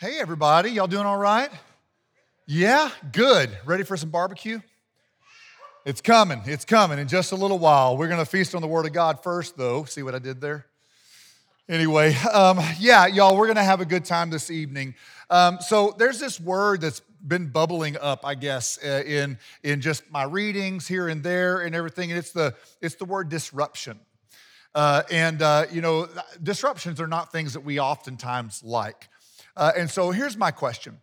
Hey, everybody. Y'all doing all right? Yeah? Good. Ready for some barbecue? It's coming. It's coming in just a little while. We're going to feast on the Word of God first, though. See what I did there? Anyway, um, yeah, y'all, we're going to have a good time this evening. Um, so there's this word that's been bubbling up, I guess, uh, in, in just my readings here and there and everything. And it's the, it's the word disruption. Uh, and, uh, you know, disruptions are not things that we oftentimes like. Uh, and so here's my question.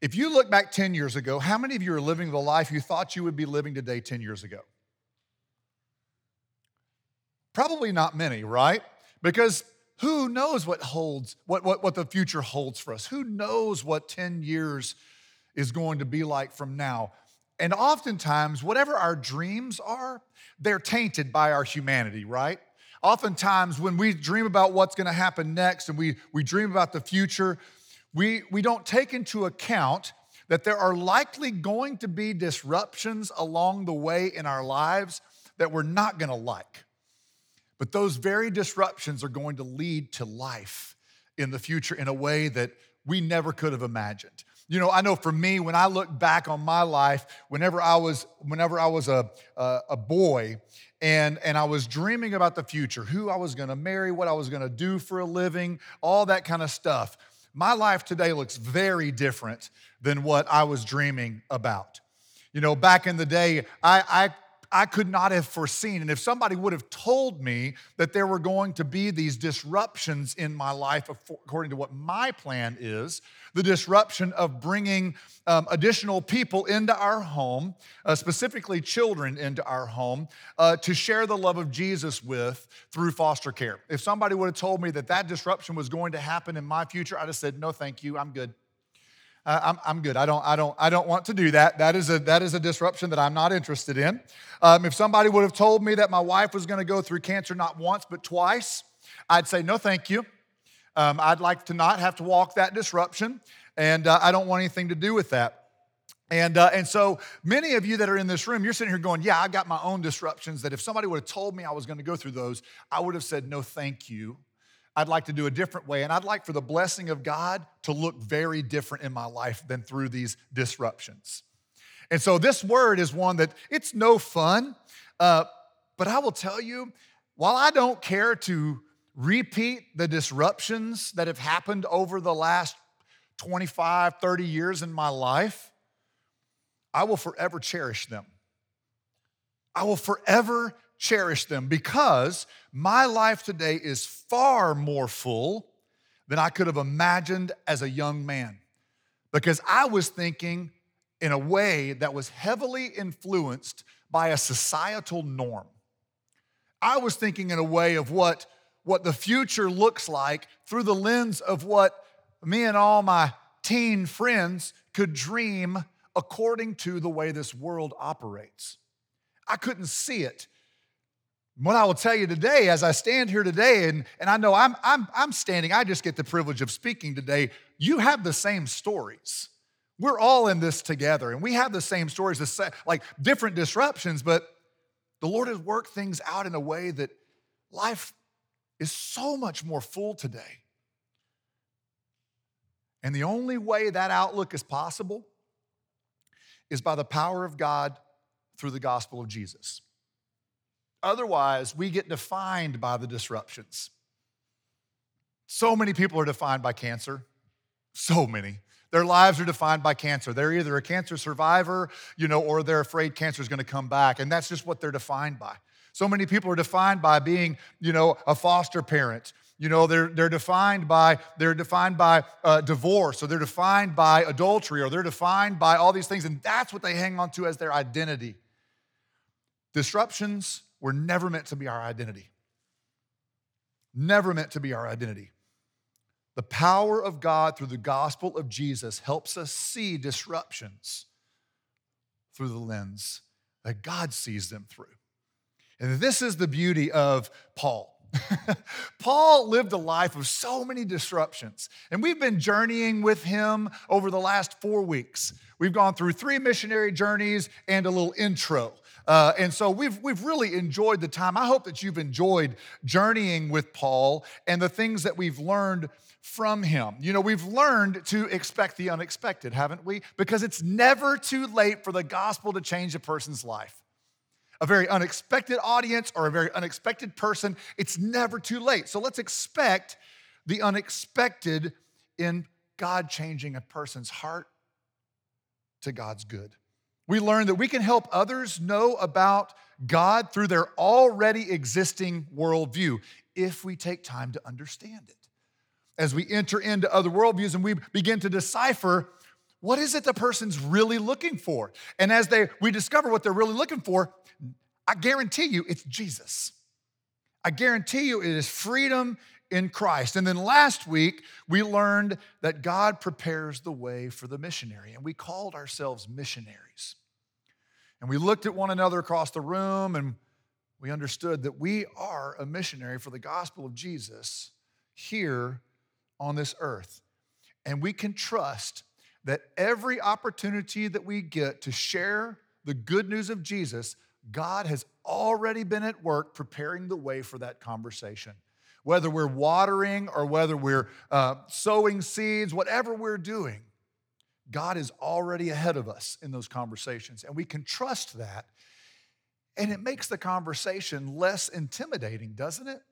If you look back 10 years ago, how many of you are living the life you thought you would be living today 10 years ago? Probably not many, right? Because who knows what holds, what, what, what the future holds for us? Who knows what 10 years is going to be like from now? And oftentimes, whatever our dreams are, they're tainted by our humanity, right? Oftentimes, when we dream about what's going to happen next and we, we dream about the future, we, we don't take into account that there are likely going to be disruptions along the way in our lives that we're not going to like. But those very disruptions are going to lead to life in the future in a way that we never could have imagined. You know, I know for me, when I look back on my life, whenever I was, whenever I was a, a, a boy and, and I was dreaming about the future, who I was gonna marry, what I was gonna do for a living, all that kind of stuff my life today looks very different than what I was dreaming about. You know, back in the day, I, I I could not have foreseen. And if somebody would have told me that there were going to be these disruptions in my life, according to what my plan is, the disruption of bringing um, additional people into our home, uh, specifically children into our home, uh, to share the love of Jesus with through foster care. If somebody would have told me that that disruption was going to happen in my future, I'd have said, no, thank you, I'm good. Uh, I'm, I'm good. I don't, I, don't, I don't want to do that. That is a, that is a disruption that I'm not interested in. Um, if somebody would have told me that my wife was going to go through cancer not once but twice, I'd say, no, thank you. Um, I'd like to not have to walk that disruption, and uh, I don't want anything to do with that. And, uh, and so many of you that are in this room, you're sitting here going, Yeah, I've got my own disruptions that if somebody would have told me I was going to go through those, I would have said, No, thank you. I'd like to do a different way. And I'd like for the blessing of God to look very different in my life than through these disruptions. And so this word is one that it's no fun, uh, but I will tell you, while I don't care to repeat the disruptions that have happened over the last 25, 30 years in my life, I will forever cherish them. I will forever cherish them because my life today is far more full than I could have imagined as a young man. Because I was thinking in a way that was heavily influenced by a societal norm. I was thinking in a way of what, what the future looks like through the lens of what me and all my teen friends could dream according to the way this world operates. I couldn't see it what I will tell you today, as I stand here today, and, and I know I'm, I'm, I'm standing, I just get the privilege of speaking today. You have the same stories. We're all in this together, and we have the same stories, the same, like different disruptions, but the Lord has worked things out in a way that life is so much more full today. And the only way that outlook is possible is by the power of God through the gospel of Jesus. Otherwise, we get defined by the disruptions. So many people are defined by cancer. So many. Their lives are defined by cancer. They're either a cancer survivor, you know, or they're afraid cancer is going to come back. And that's just what they're defined by. So many people are defined by being, you know, a foster parent. You know, they're, they're defined by they're defined by uh, divorce, or they're defined by adultery, or they're defined by all these things, and that's what they hang on to as their identity. Disruptions were never meant to be our identity. Never meant to be our identity. The power of God through the gospel of Jesus helps us see disruptions through the lens that God sees them through. And this is the beauty of Paul. Paul lived a life of so many disruptions, and we've been journeying with him over the last four weeks. We've gone through three missionary journeys and a little intro. Uh, and so we've, we've really enjoyed the time. I hope that you've enjoyed journeying with Paul and the things that we've learned from him. You know, we've learned to expect the unexpected, haven't we? Because it's never too late for the gospel to change a person's life a very unexpected audience or a very unexpected person, it's never too late. So let's expect the unexpected in God changing a person's heart to God's good. We learn that we can help others know about God through their already existing worldview if we take time to understand it. As we enter into other worldviews and we begin to decipher what is it the person's really looking for? And as they we discover what they're really looking for, I guarantee you it's Jesus. I guarantee you it is freedom in Christ. And then last week, we learned that God prepares the way for the missionary, and we called ourselves missionaries. And we looked at one another across the room and we understood that we are a missionary for the gospel of Jesus here on this earth. And we can trust that every opportunity that we get to share the good news of Jesus God has already been at work preparing the way for that conversation. Whether we're watering or whether we're uh, sowing seeds, whatever we're doing, God is already ahead of us in those conversations. And we can trust that. And it makes the conversation less intimidating, doesn't it?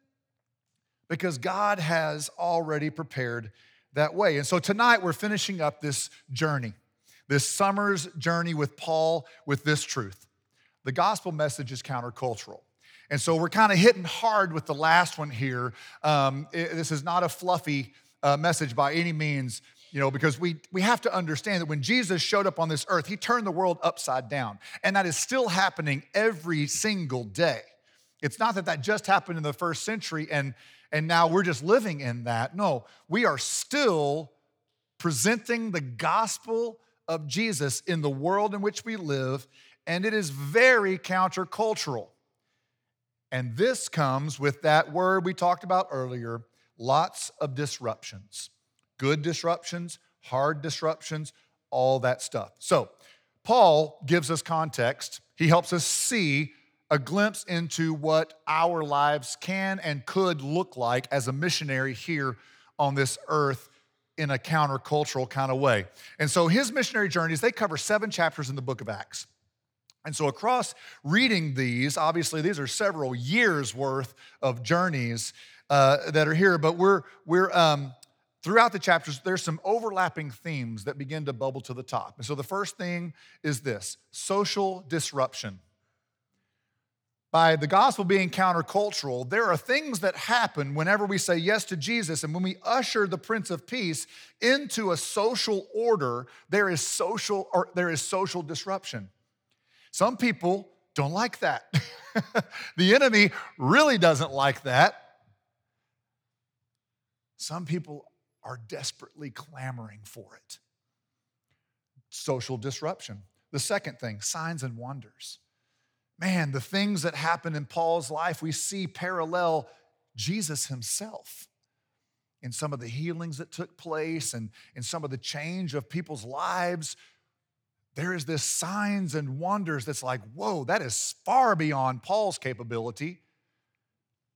Because God has already prepared that way. And so tonight we're finishing up this journey, this summer's journey with Paul with this truth the gospel message is countercultural. And so we're kind of hitting hard with the last one here. Um, it, this is not a fluffy uh, message by any means, you know, because we, we have to understand that when Jesus showed up on this earth, he turned the world upside down. And that is still happening every single day. It's not that that just happened in the first century and, and now we're just living in that. No, we are still presenting the gospel of Jesus in the world in which we live and it is very countercultural. And this comes with that word we talked about earlier lots of disruptions. Good disruptions, hard disruptions, all that stuff. So, Paul gives us context. He helps us see a glimpse into what our lives can and could look like as a missionary here on this earth in a countercultural kind of way. And so his missionary journeys, they cover seven chapters in the book of Acts. And so, across reading these, obviously, these are several years worth of journeys uh, that are here, but we're, we're um, throughout the chapters, there's some overlapping themes that begin to bubble to the top. And so, the first thing is this social disruption. By the gospel being countercultural, there are things that happen whenever we say yes to Jesus and when we usher the Prince of Peace into a social order, there is social or there is social disruption. Some people don't like that. the enemy really doesn't like that. Some people are desperately clamoring for it. Social disruption. The second thing, signs and wonders. Man, the things that happen in Paul's life, we see parallel Jesus himself in some of the healings that took place and in some of the change of people's lives there is this signs and wonders that's like, whoa, that is far beyond Paul's capability.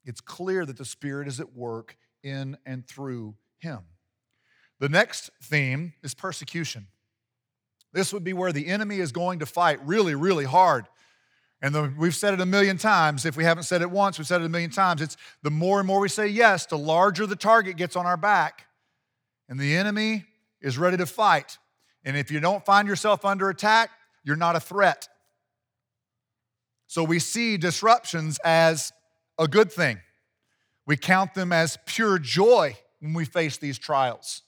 It's clear that the Spirit is at work in and through him. The next theme is persecution. This would be where the enemy is going to fight really, really hard. And the, we've said it a million times. If we haven't said it once, we've said it a million times. It's the more and more we say yes, the larger the target gets on our back. And the enemy is ready to fight. And if you don't find yourself under attack, you're not a threat. So we see disruptions as a good thing. We count them as pure joy when we face these trials.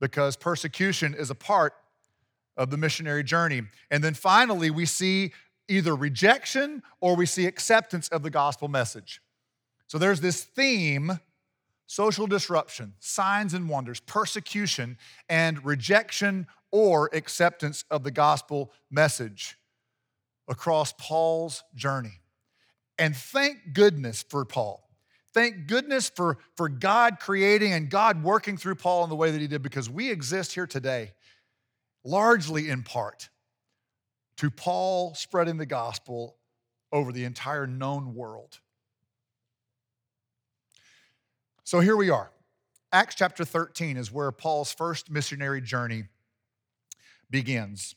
Because persecution is a part of the missionary journey. And then finally, we see either rejection or we see acceptance of the gospel message. So there's this theme social disruption, signs and wonders, persecution, and rejection or acceptance of the gospel message across Paul's journey. And thank goodness for Paul. Thank goodness for, for God creating and God working through Paul in the way that he did because we exist here today largely in part to Paul spreading the gospel over the entire known world. So here we are. Acts chapter 13 is where Paul's first missionary journey begins.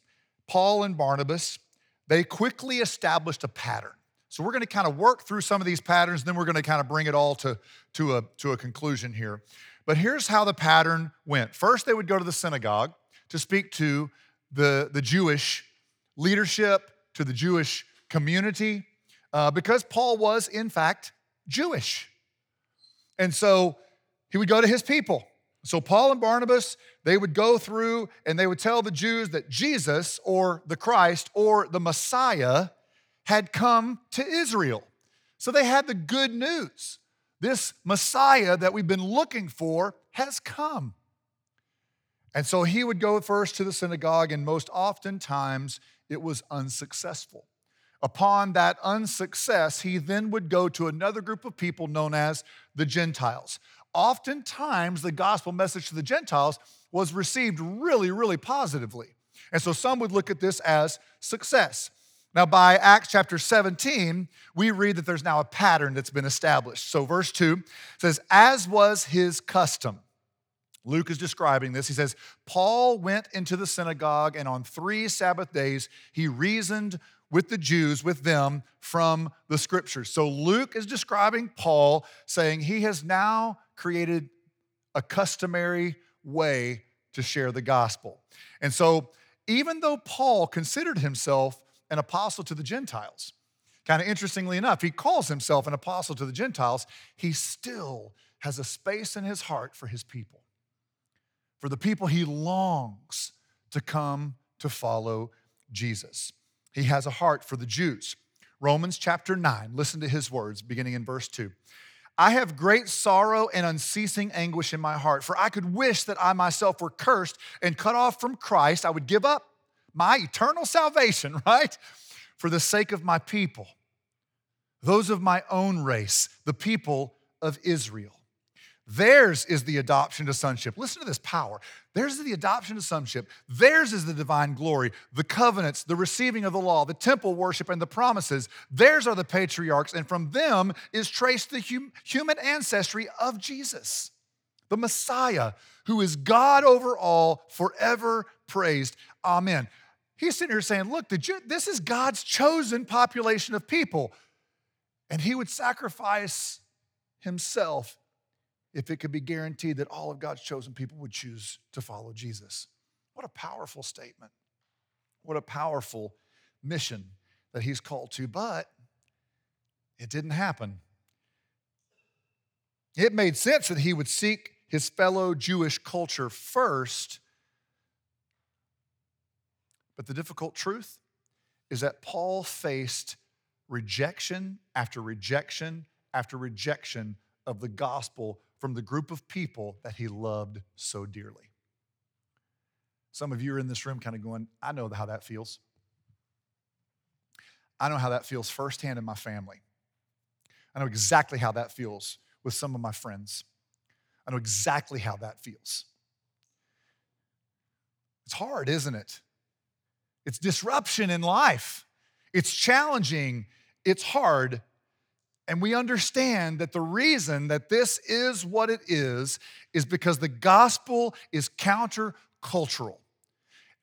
Paul and Barnabas, they quickly established a pattern. So we're going to kind of work through some of these patterns, then we're going to kind of bring it all to, to, a, to a conclusion here. But here's how the pattern went. First, they would go to the synagogue to speak to the, the Jewish leadership, to the Jewish community, uh, because Paul was, in fact, Jewish. And so he would go to his people. So Paul and Barnabas, they would go through and they would tell the Jews that Jesus or the Christ or the Messiah had come to Israel. So they had the good news. This Messiah that we've been looking for has come. And so he would go first to the synagogue, and most oftentimes it was unsuccessful. Upon that unsuccess, he then would go to another group of people known as the Gentiles. Oftentimes, the gospel message to the Gentiles was received really, really positively. And so some would look at this as success. Now, by Acts chapter 17, we read that there's now a pattern that's been established. So, verse 2 says, As was his custom. Luke is describing this. He says, Paul went into the synagogue, and on three Sabbath days, he reasoned with the Jews, with them from the scriptures. So Luke is describing Paul, saying he has now created a customary way to share the gospel. And so, even though Paul considered himself an apostle to the Gentiles, kind of interestingly enough, he calls himself an apostle to the Gentiles, he still has a space in his heart for his people for the people he longs to come to follow Jesus. He has a heart for the Jews. Romans chapter 9, listen to his words beginning in verse 2. I have great sorrow and unceasing anguish in my heart, for I could wish that I myself were cursed and cut off from Christ. I would give up my eternal salvation, right? For the sake of my people, those of my own race, the people of Israel. Theirs is the adoption to sonship. Listen to this power. Theirs is the adoption to sonship. Theirs is the divine glory, the covenants, the receiving of the law, the temple worship, and the promises. Theirs are the patriarchs, and from them is traced the hum- human ancestry of Jesus, the Messiah, who is God over all, forever praised. Amen. He's sitting here saying, Look, Jew- this is God's chosen population of people. And he would sacrifice himself if it could be guaranteed that all of God's chosen people would choose to follow Jesus. What a powerful statement. What a powerful mission that he's called to, but it didn't happen. It made sense that he would seek his fellow Jewish culture first. But the difficult truth is that Paul faced rejection after rejection after rejection of the gospel from the group of people that he loved so dearly. Some of you are in this room kind of going, I know how that feels. I know how that feels firsthand in my family. I know exactly how that feels with some of my friends. I know exactly how that feels. It's hard, isn't it? It's disruption in life. It's challenging. It's hard. And we understand that the reason that this is what it is is because the gospel is countercultural.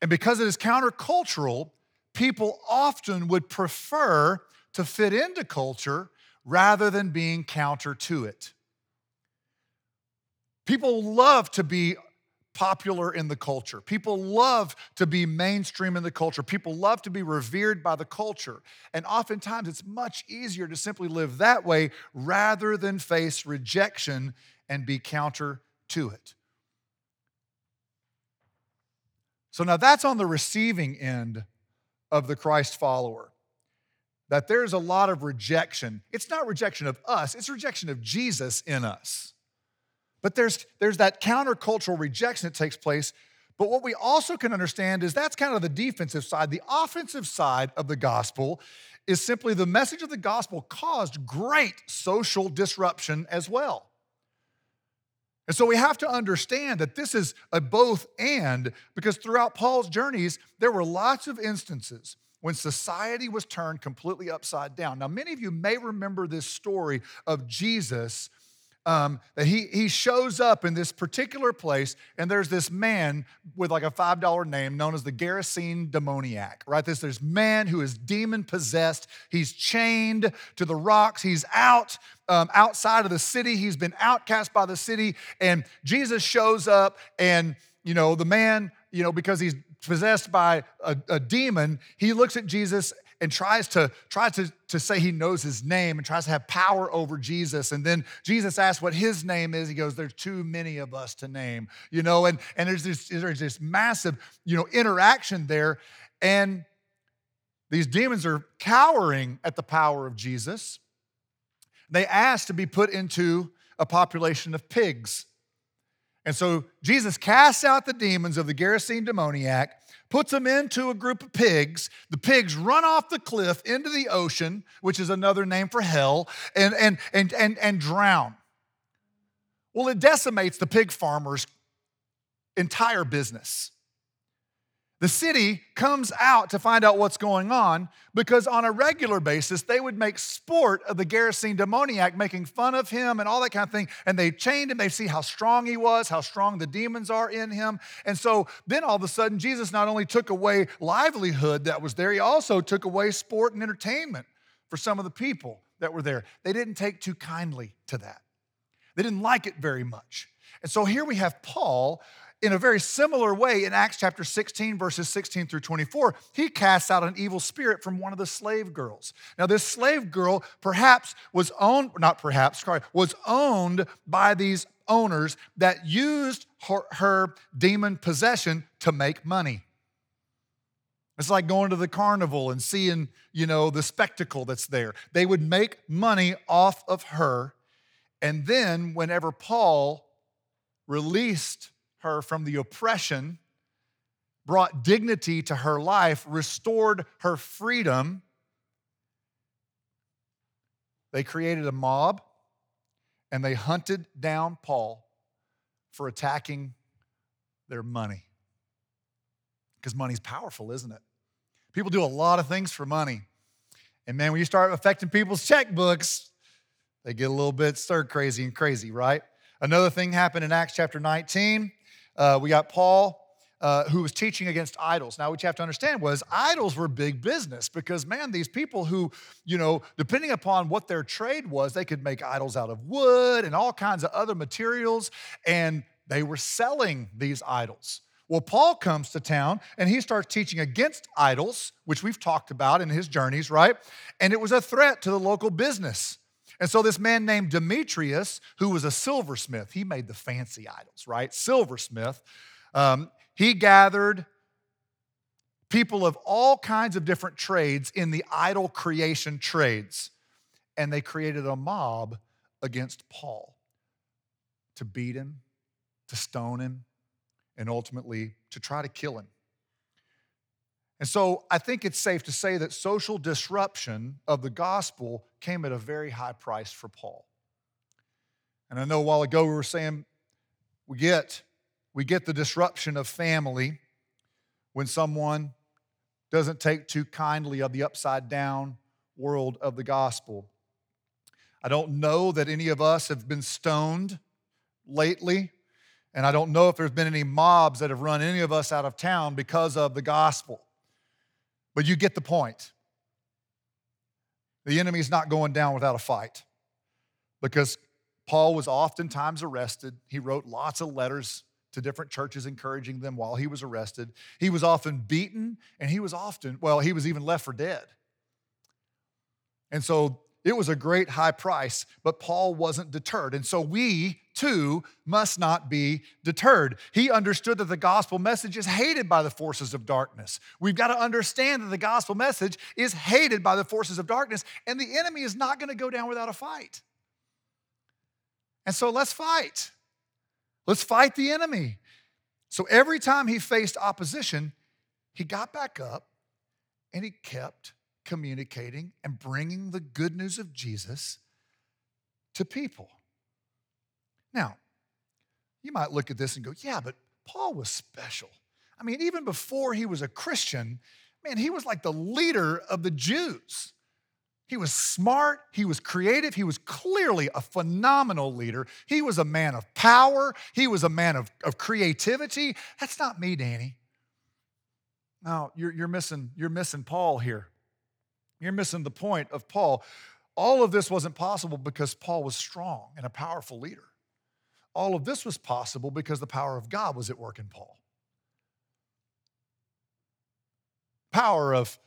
And because it is countercultural, people often would prefer to fit into culture rather than being counter to it. People love to be popular in the culture. People love to be mainstream in the culture. People love to be revered by the culture. And oftentimes it's much easier to simply live that way rather than face rejection and be counter to it. So now that's on the receiving end of the Christ follower. That there's a lot of rejection. It's not rejection of us, it's rejection of Jesus in us. But there's, there's that countercultural rejection that takes place. But what we also can understand is that's kind of the defensive side. The offensive side of the gospel is simply the message of the gospel caused great social disruption as well. And so we have to understand that this is a both and because throughout Paul's journeys, there were lots of instances when society was turned completely upside down. Now, many of you may remember this story of Jesus um, that he, he shows up in this particular place, and there's this man with like a $5 name known as the Gerasene demoniac, right? This, this man who is demon possessed. He's chained to the rocks. He's out um, outside of the city. He's been outcast by the city. And Jesus shows up, and, you know, the man, you know, because he's possessed by a, a demon, he looks at Jesus and tries to tries to, to say he knows his name and tries to have power over Jesus. And then Jesus asks what his name is. He goes, There's too many of us to name, you know, and, and there's this there's this massive, you know, interaction there. And these demons are cowering at the power of Jesus. They ask to be put into a population of pigs. And so Jesus casts out the demons of the Gerasene demoniac puts them into a group of pigs. The pigs run off the cliff into the ocean, which is another name for hell, and, and, and, and, and drown. Well, it decimates the pig farmer's entire business. The city comes out to find out what's going on because, on a regular basis, they would make sport of the Gerasene demoniac, making fun of him and all that kind of thing. And they chained him. They see how strong he was, how strong the demons are in him. And so then all of a sudden, Jesus not only took away livelihood that was there, he also took away sport and entertainment for some of the people that were there. They didn't take too kindly to that, they didn't like it very much. And so here we have Paul in a very similar way, in Acts chapter 16, verses 16 through 24, he casts out an evil spirit from one of the slave girls. Now, this slave girl perhaps was owned, not perhaps, sorry, was owned by these owners that used her, her demon possession to make money. It's like going to the carnival and seeing, you know, the spectacle that's there. They would make money off of her. And then, whenever Paul released her from the oppression, brought dignity to her life, restored her freedom. They created a mob and they hunted down Paul for attacking their money. Because money's powerful, isn't it? People do a lot of things for money. And man, when you start affecting people's checkbooks, they get a little bit stir crazy and crazy, right? Another thing happened in Acts chapter 19. Uh, we got Paul, uh, who was teaching against idols. Now, what you have to understand was idols were big business because, man, these people who, you know, depending upon what their trade was, they could make idols out of wood and all kinds of other materials, and they were selling these idols. Well, Paul comes to town and he starts teaching against idols, which we've talked about in his journeys, right? And it was a threat to the local business. And so, this man named Demetrius, who was a silversmith, he made the fancy idols, right? Silversmith. Um, he gathered people of all kinds of different trades in the idol creation trades, and they created a mob against Paul to beat him, to stone him, and ultimately to try to kill him. And so I think it's safe to say that social disruption of the gospel came at a very high price for Paul. And I know a while ago we were saying we get we get the disruption of family when someone doesn't take too kindly of the upside down world of the gospel. I don't know that any of us have been stoned lately, and I don't know if there's been any mobs that have run any of us out of town because of the gospel. But you get the point. The enemy is not going down without a fight because Paul was oftentimes arrested. He wrote lots of letters to different churches encouraging them while he was arrested. He was often beaten and he was often, well, he was even left for dead. And so it was a great high price, but Paul wasn't deterred. And so we too must not be deterred. He understood that the gospel message is hated by the forces of darkness. We've got to understand that the gospel message is hated by the forces of darkness, and the enemy is not going to go down without a fight. And so let's fight. Let's fight the enemy. So every time he faced opposition, he got back up and he kept communicating and bringing the good news of Jesus to people. Now, you might look at this and go, yeah, but Paul was special. I mean, even before he was a Christian, man, he was like the leader of the Jews. He was smart, he was creative, he was clearly a phenomenal leader. He was a man of power, he was a man of, of creativity. That's not me, Danny. Now, you're, you're, missing, you're missing Paul here. You're missing the point of Paul. All of this wasn't possible because Paul was strong and a powerful leader. All of this was possible because the power of God was at work in Paul. Power of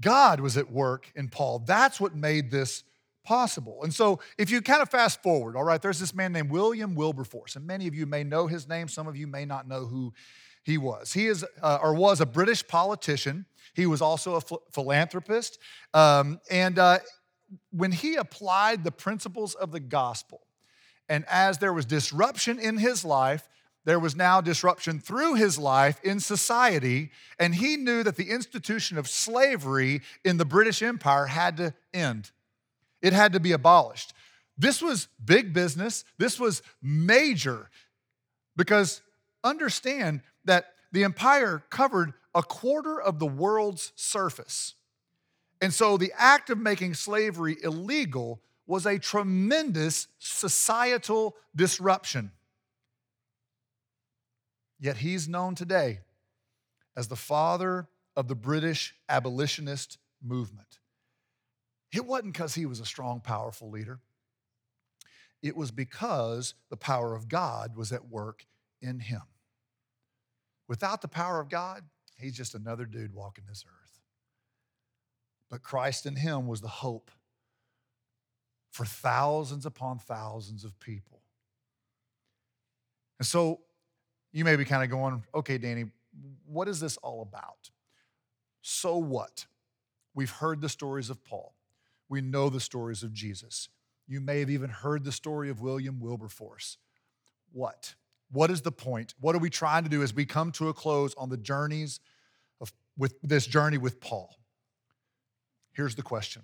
God was at work in Paul. That's what made this possible. And so, if you kind of fast forward, all right, there's this man named William Wilberforce, and many of you may know his name, some of you may not know who he was. He is uh, or was a British politician. He was also a ph- philanthropist. Um, and uh, when he applied the principles of the gospel, and as there was disruption in his life, there was now disruption through his life in society, and he knew that the institution of slavery in the British Empire had to end. It had to be abolished. This was big business, this was major, because understand that the empire covered a quarter of the world's surface. And so the act of making slavery illegal was a tremendous societal disruption. Yet he's known today as the father of the British abolitionist movement. It wasn't because he was a strong, powerful leader. It was because the power of God was at work in him. Without the power of God, he's just another dude walking this earth. But Christ in him was the hope for thousands upon thousands of people. And so you may be kind of going, okay, Danny, what is this all about? So what? We've heard the stories of Paul. We know the stories of Jesus. You may have even heard the story of William Wilberforce. What? What is the point? What are we trying to do as we come to a close on the journeys of with this journey with Paul? Here's the question.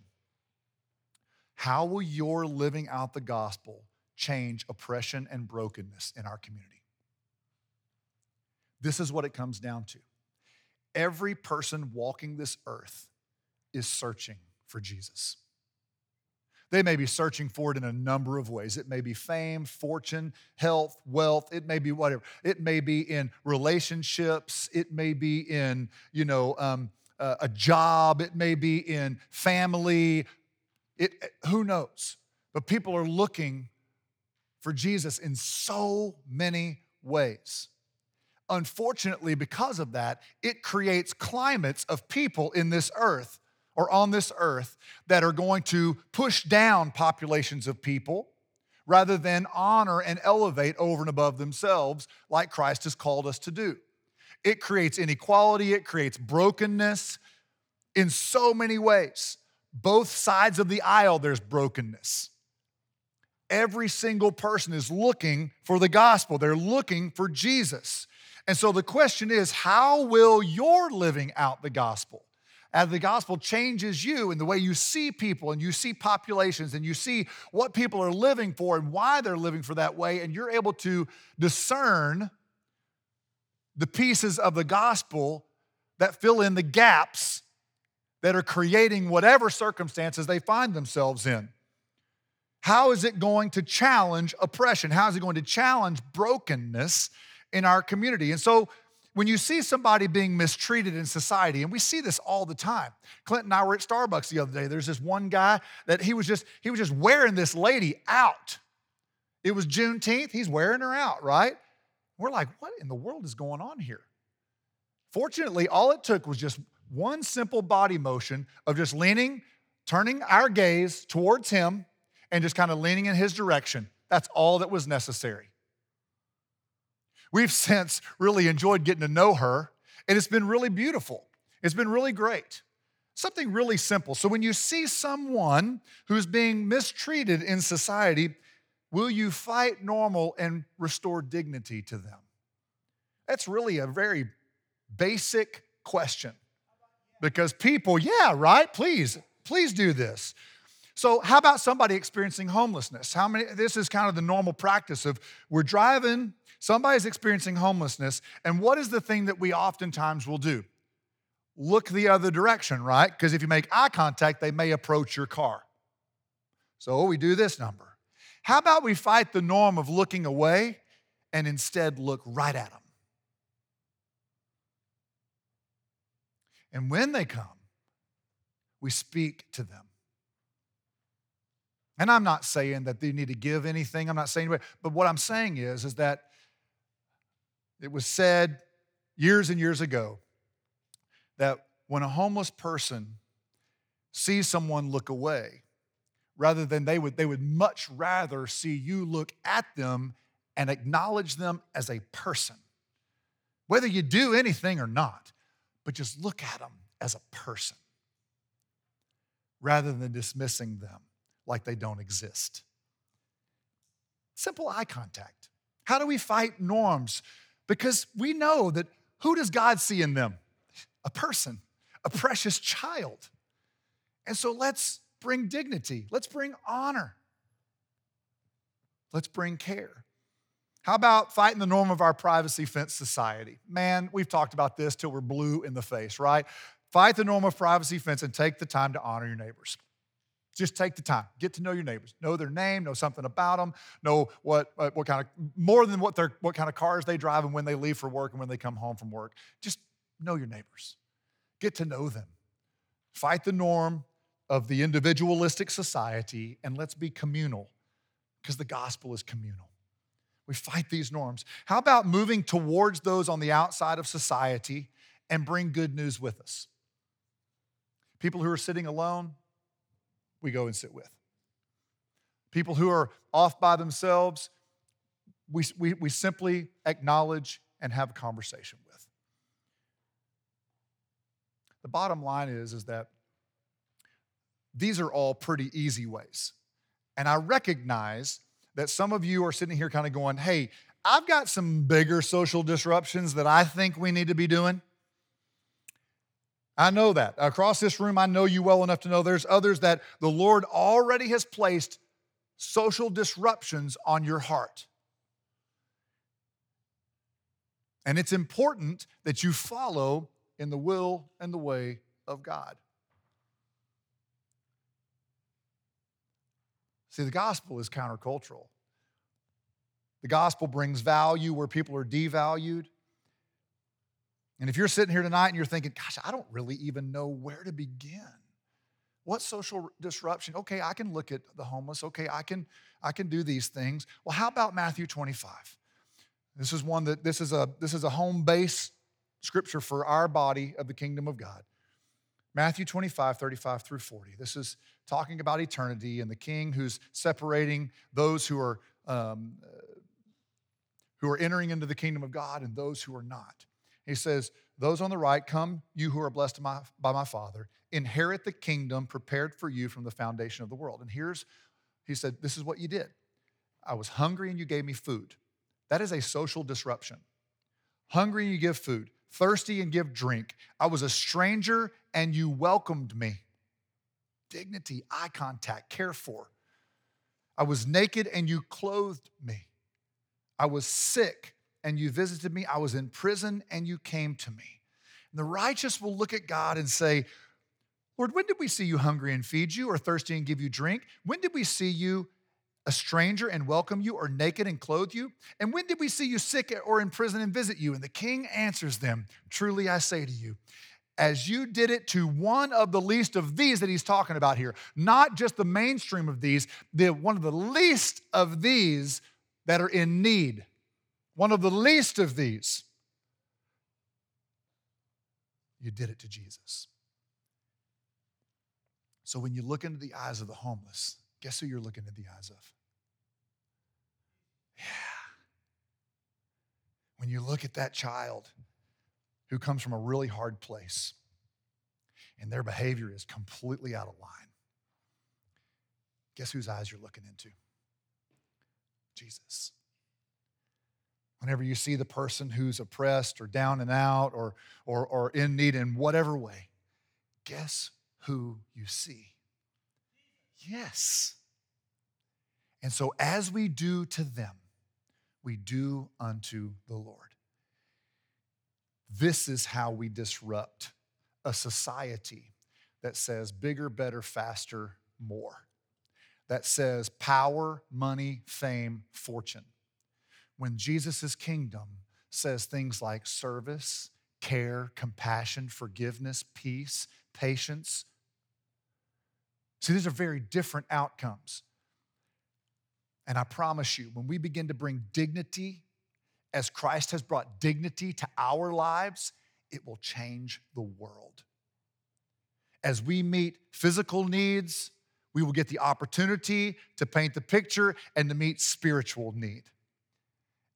How will your living out the gospel change oppression and brokenness in our community? This is what it comes down to. Every person walking this earth is searching for Jesus. They may be searching for it in a number of ways. It may be fame, fortune, health, wealth. It may be whatever. It may be in relationships. It may be in, you know, um, uh, a job. It may be in family. It, who knows? But people are looking for Jesus in so many ways unfortunately, because of that, it creates climates of people in this earth or on this earth that are going to push down populations of people rather than honor and elevate over and above themselves like Christ has called us to do. It creates inequality, it creates brokenness in so many ways. Both sides of the aisle, there's brokenness. Every single person is looking for the gospel, they're looking for Jesus. And so the question is how will your living out the gospel? As the gospel changes you and the way you see people and you see populations and you see what people are living for and why they're living for that way, and you're able to discern the pieces of the gospel that fill in the gaps that are creating whatever circumstances they find themselves in. How is it going to challenge oppression? How is it going to challenge brokenness? in our community. And so when you see somebody being mistreated in society, and we see this all the time. Clint and I were at Starbucks the other day. There's this one guy that he was just, he was just wearing this lady out. It was Juneteenth, he's wearing her out, right? We're like, what in the world is going on here? Fortunately, all it took was just one simple body motion of just leaning, turning our gaze towards him, and just kind of leaning in his direction. That's all that was necessary. We've since really enjoyed getting to know her, and it's been really beautiful. It's been really great. Something really simple. So, when you see someone who's being mistreated in society, will you fight normal and restore dignity to them? That's really a very basic question because people, yeah, right? Please, please do this. So, how about somebody experiencing homelessness? How many? This is kind of the normal practice of we're driving, somebody's experiencing homelessness, and what is the thing that we oftentimes will do? Look the other direction, right? Because if you make eye contact, they may approach your car. So, we do this number. How about we fight the norm of looking away and instead look right at them? And when they come, we speak to them. And I'm not saying that they need to give anything. I'm not saying, but what I'm saying is, is that it was said years and years ago that when a homeless person sees someone look away, rather than they would, they would much rather see you look at them and acknowledge them as a person. Whether you do anything or not, but just look at them as a person rather than dismissing them like they don't exist. Simple eye contact. How do we fight norms? Because we know that who does God see in them? A person, a precious child. And so let's bring dignity, let's bring honor, let's bring care. How about fighting the norm of our privacy fence society? Man, we've talked about this till we're blue in the face, right? Fight the norm of privacy fence and take the time to honor your neighbors. Just take the time, get to know your neighbors, know their name, know something about them, know what, what kind of, more than what, their, what kind of cars they drive and when they leave for work and when they come home from work. Just know your neighbors, get to know them. Fight the norm of the individualistic society and let's be communal because the gospel is communal. We fight these norms. How about moving towards those on the outside of society and bring good news with us? People who are sitting alone, we go and sit with. People who are off by themselves, we, we, we simply acknowledge and have a conversation with. The bottom line is, is that these are all pretty easy ways. And I recognize that some of you are sitting here kind of going, hey, I've got some bigger social disruptions that I think we need to be doing. I know that. Across this room, I know you well enough to know there's others that the Lord already has placed social disruptions on your heart. And it's important that you follow in the will and the way of God. See, the gospel is countercultural. The gospel brings value where people are devalued. And if you're sitting here tonight and you're thinking, gosh, I don't really even know where to begin. What social disruption? Okay, I can look at the homeless. Okay, I can I can do these things. Well, how about Matthew 25? This is one that this is a this is a home base scripture for our body of the kingdom of God. Matthew 25, 35 through 40. This is talking about eternity and the king who's separating those who are, um, who are entering into the kingdom of God and those who are not. He says, Those on the right, come, you who are blessed by my Father, inherit the kingdom prepared for you from the foundation of the world. And here's, he said, This is what you did. I was hungry and you gave me food. That is a social disruption. Hungry and you give food thirsty and give drink. I was a stranger and you welcomed me. Dignity, eye contact, care for. I was naked and you clothed me. I was sick and you visited me. I was in prison and you came to me. And the righteous will look at God and say, Lord, when did we see you hungry and feed you, or thirsty and give you drink? When did we see you a stranger and welcome you, or naked and clothe you? And when did we see you sick or in prison and visit you? And the king answers them Truly I say to you, as you did it to one of the least of these that he's talking about here, not just the mainstream of these, the, one of the least of these that are in need, one of the least of these, you did it to Jesus. So when you look into the eyes of the homeless, Guess who you're looking in the eyes of? Yeah. When you look at that child who comes from a really hard place and their behavior is completely out of line, guess whose eyes you're looking into? Jesus. Whenever you see the person who's oppressed or down and out or, or, or in need in whatever way, guess who you see? Yes. And so, as we do to them, we do unto the Lord. This is how we disrupt a society that says bigger, better, faster, more, that says power, money, fame, fortune. When Jesus' kingdom says things like service, care, compassion, forgiveness, peace, patience. See, these are very different outcomes. And I promise you, when we begin to bring dignity, as Christ has brought dignity to our lives, it will change the world. As we meet physical needs, we will get the opportunity to paint the picture and to meet spiritual need.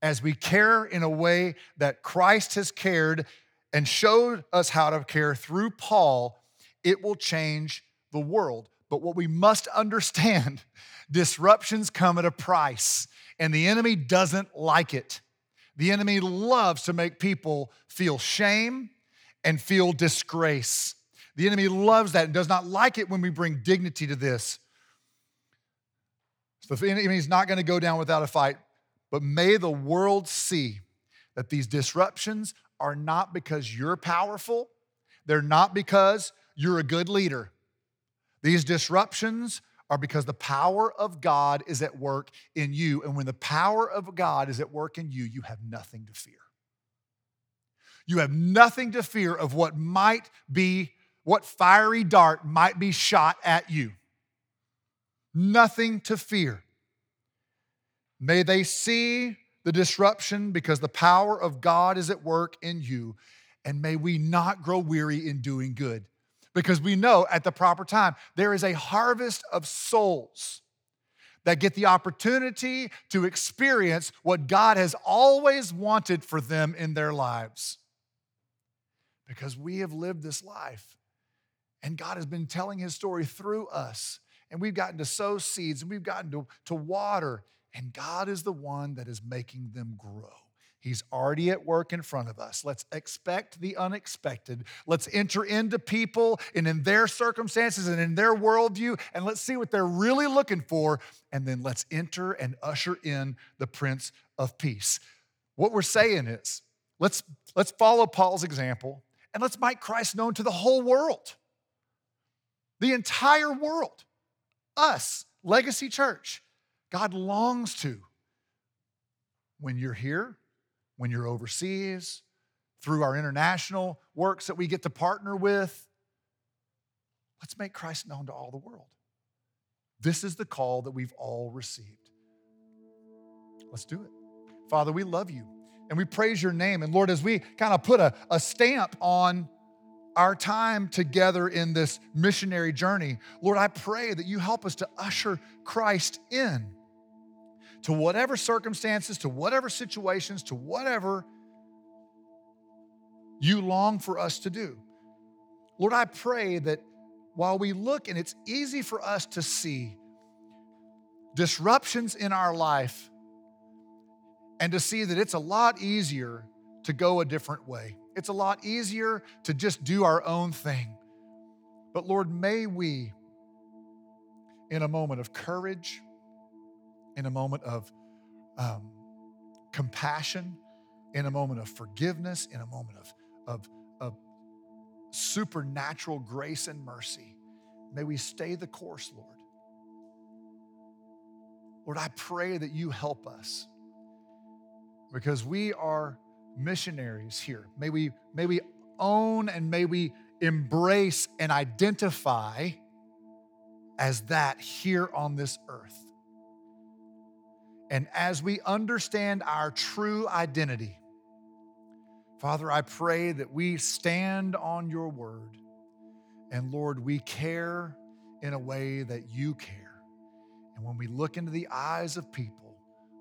As we care in a way that Christ has cared and showed us how to care through Paul, it will change the world. But what we must understand disruptions come at a price, and the enemy doesn't like it. The enemy loves to make people feel shame and feel disgrace. The enemy loves that and does not like it when we bring dignity to this. So the enemy is not going to go down without a fight, but may the world see that these disruptions are not because you're powerful, they're not because you're a good leader. These disruptions are because the power of God is at work in you. And when the power of God is at work in you, you have nothing to fear. You have nothing to fear of what might be, what fiery dart might be shot at you. Nothing to fear. May they see the disruption because the power of God is at work in you. And may we not grow weary in doing good because we know at the proper time there is a harvest of souls that get the opportunity to experience what God has always wanted for them in their lives. Because we have lived this life and God has been telling his story through us. And we've gotten to sow seeds and we've gotten to, to water, and God is the one that is making them grow. He's already at work in front of us. Let's expect the unexpected. Let's enter into people and in their circumstances and in their worldview, and let's see what they're really looking for. And then let's enter and usher in the Prince of Peace. What we're saying is, let's, let's follow Paul's example and let's make Christ known to the whole world, the entire world. Us, Legacy Church, God longs to. When you're here, when you're overseas, through our international works that we get to partner with. Let's make Christ known to all the world. This is the call that we've all received. Let's do it. Father, we love you and we praise your name. And Lord, as we kind of put a, a stamp on our time together in this missionary journey, Lord, I pray that you help us to usher Christ in to whatever circumstances, to whatever situations, to whatever you long for us to do. Lord, I pray that while we look and it's easy for us to see disruptions in our life and to see that it's a lot easier to go a different way. It's a lot easier to just do our own thing. But Lord, may we, in a moment of courage, in a moment of um, compassion, in a moment of forgiveness, in a moment of, of, of supernatural grace and mercy. May we stay the course, Lord. Lord, I pray that you help us because we are missionaries here. May we, may we own and may we embrace and identify as that here on this earth. And as we understand our true identity, Father, I pray that we stand on your word. And Lord, we care in a way that you care. And when we look into the eyes of people,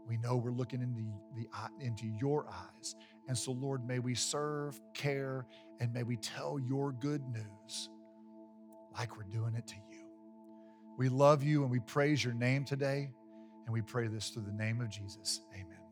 we know we're looking into, the, into your eyes. And so, Lord, may we serve, care, and may we tell your good news like we're doing it to you. We love you and we praise your name today. And we pray this through the name of Jesus. Amen.